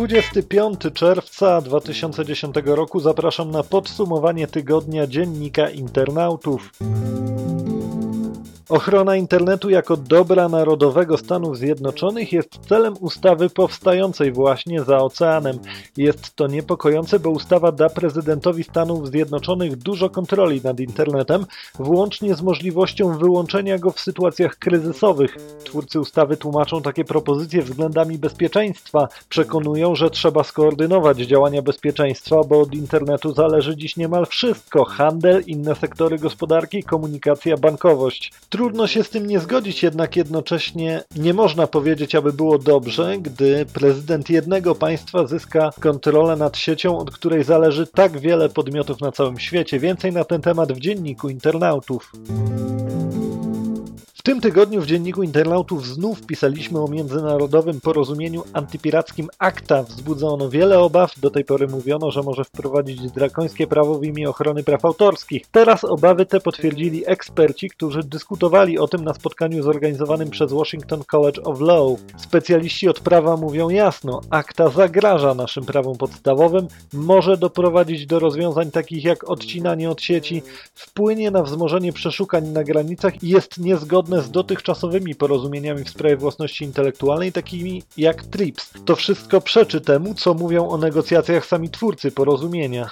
25 czerwca 2010 roku zapraszam na podsumowanie tygodnia dziennika internautów. Ochrona internetu jako dobra narodowego Stanów Zjednoczonych jest celem ustawy powstającej właśnie za oceanem. Jest to niepokojące, bo ustawa da prezydentowi Stanów Zjednoczonych dużo kontroli nad internetem, włącznie z możliwością wyłączenia go w sytuacjach kryzysowych. Twórcy ustawy tłumaczą takie propozycje względami bezpieczeństwa. Przekonują, że trzeba skoordynować działania bezpieczeństwa, bo od internetu zależy dziś niemal wszystko: handel, inne sektory gospodarki, komunikacja, bankowość. Trudno się z tym nie zgodzić, jednak jednocześnie nie można powiedzieć, aby było dobrze, gdy prezydent jednego państwa zyska kontrolę nad siecią, od której zależy tak wiele podmiotów na całym świecie. Więcej na ten temat w dzienniku internautów. W tym tygodniu w dzienniku internautów znów pisaliśmy o międzynarodowym porozumieniu antypirackim ACTA. Wzbudza ono wiele obaw. Do tej pory mówiono, że może wprowadzić drakońskie prawo w imię ochrony praw autorskich. Teraz obawy te potwierdzili eksperci, którzy dyskutowali o tym na spotkaniu zorganizowanym przez Washington College of Law. Specjaliści od prawa mówią jasno, ACTA zagraża naszym prawom podstawowym, może doprowadzić do rozwiązań takich jak odcinanie od sieci, wpłynie na wzmożenie przeszukań na granicach i jest niezgodne zgodne z dotychczasowymi porozumieniami w sprawie własności intelektualnej, takimi jak TRIPS. To wszystko przeczy temu, co mówią o negocjacjach sami twórcy porozumienia.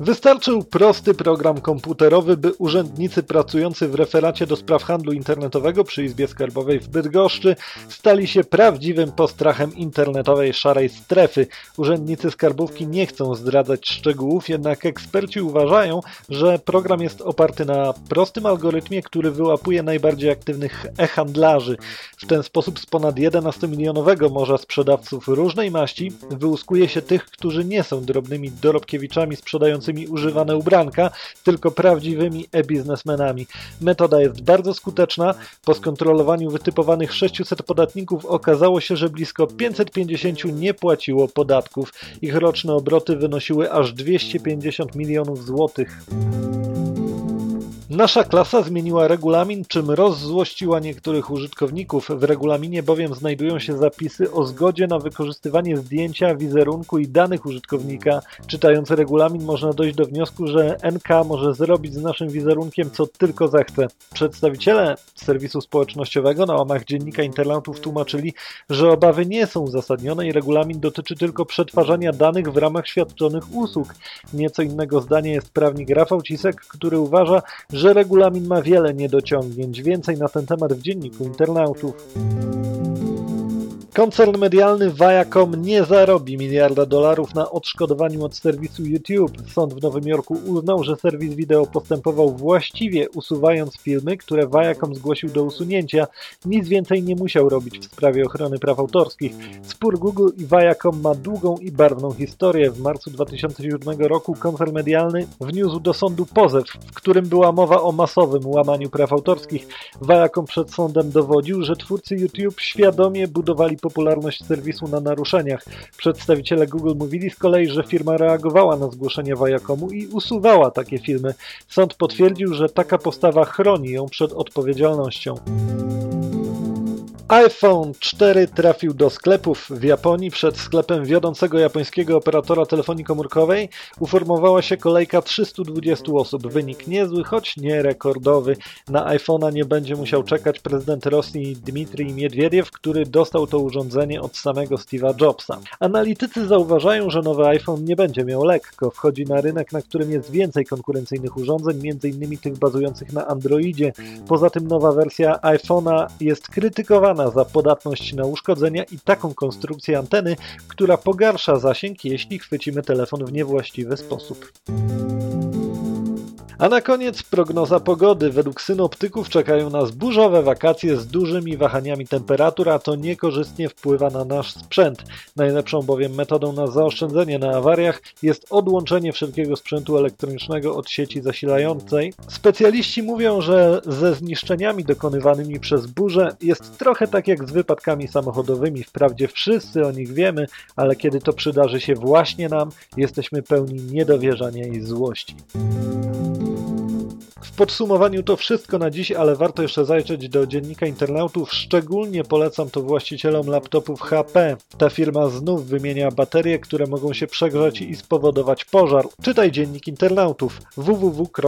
Wystarczył prosty program komputerowy, by urzędnicy pracujący w referacie do spraw handlu internetowego przy Izbie Skarbowej w Bydgoszczy stali się prawdziwym postrachem internetowej szarej strefy. Urzędnicy skarbówki nie chcą zdradzać szczegółów, jednak eksperci uważają, że program jest oparty na prostym algorytmie, który wyłapuje najbardziej aktywnych e-handlarzy. W ten sposób z ponad 11-milionowego morza sprzedawców różnej maści wyłuskuje się tych, którzy nie są drobnymi dorobkiewiczami sprzedającymi używane ubranka, tylko prawdziwymi e-biznesmenami. Metoda jest bardzo skuteczna. Po skontrolowaniu wytypowanych 600 podatników okazało się, że blisko 550 nie płaciło podatków. Ich roczne obroty wynosiły aż 250 milionów złotych. Nasza klasa zmieniła regulamin, czym rozzłościła niektórych użytkowników. W regulaminie bowiem znajdują się zapisy o zgodzie na wykorzystywanie zdjęcia, wizerunku i danych użytkownika. Czytając regulamin można dojść do wniosku, że NK może zrobić z naszym wizerunkiem co tylko zechce. Przedstawiciele serwisu społecznościowego na łamach dziennika internautów tłumaczyli, że obawy nie są uzasadnione i regulamin dotyczy tylko przetwarzania danych w ramach świadczonych usług. Nieco innego zdania jest prawnik Rafał Cisek, który uważa, że regulamin ma wiele niedociągnięć. Więcej na ten temat w dzienniku internautów. Koncern medialny Viacom nie zarobi miliarda dolarów na odszkodowaniu od serwisu YouTube. Sąd w Nowym Jorku uznał, że serwis wideo postępował właściwie, usuwając filmy, które Viacom zgłosił do usunięcia. Nic więcej nie musiał robić w sprawie ochrony praw autorskich. Spór Google i Viacom ma długą i barwną historię. W marcu 2007 roku koncern medialny wniósł do sądu pozew, w którym była mowa o masowym łamaniu praw autorskich. Viacom przed sądem dowodził, że twórcy YouTube świadomie budowali popularność serwisu na naruszeniach. Przedstawiciele Google mówili z kolei, że firma reagowała na zgłoszenie Viacomu i usuwała takie filmy. Sąd potwierdził, że taka postawa chroni ją przed odpowiedzialnością iPhone 4 trafił do sklepów w Japonii. Przed sklepem wiodącego japońskiego operatora telefonii komórkowej uformowała się kolejka 320 osób. Wynik niezły, choć nie rekordowy. Na iPhone'a nie będzie musiał czekać prezydent Rosji Dmitrij Miedwiediew, który dostał to urządzenie od samego Steve'a Jobsa. Analitycy zauważają, że nowy iPhone nie będzie miał lekko. Wchodzi na rynek, na którym jest więcej konkurencyjnych urządzeń, m.in. tych bazujących na Androidzie. Poza tym nowa wersja iPhone'a jest krytykowana za podatność na uszkodzenia i taką konstrukcję anteny, która pogarsza zasięg, jeśli chwycimy telefon w niewłaściwy sposób. A na koniec prognoza pogody. Według synoptyków czekają nas burzowe wakacje z dużymi wahaniami temperatur, a to niekorzystnie wpływa na nasz sprzęt. Najlepszą bowiem metodą na zaoszczędzenie na awariach jest odłączenie wszelkiego sprzętu elektronicznego od sieci zasilającej. Specjaliści mówią, że ze zniszczeniami dokonywanymi przez burze jest trochę tak jak z wypadkami samochodowymi. Wprawdzie wszyscy o nich wiemy, ale kiedy to przydarzy się właśnie nam, jesteśmy pełni niedowierzania i złości. Podsumowaniu to wszystko na dziś, ale warto jeszcze zajrzeć do dziennika internautów. Szczególnie polecam to właścicielom laptopów HP. Ta firma znów wymienia baterie, które mogą się przegrzać i spowodować pożar. Czytaj dziennik internautów www.d.com.pl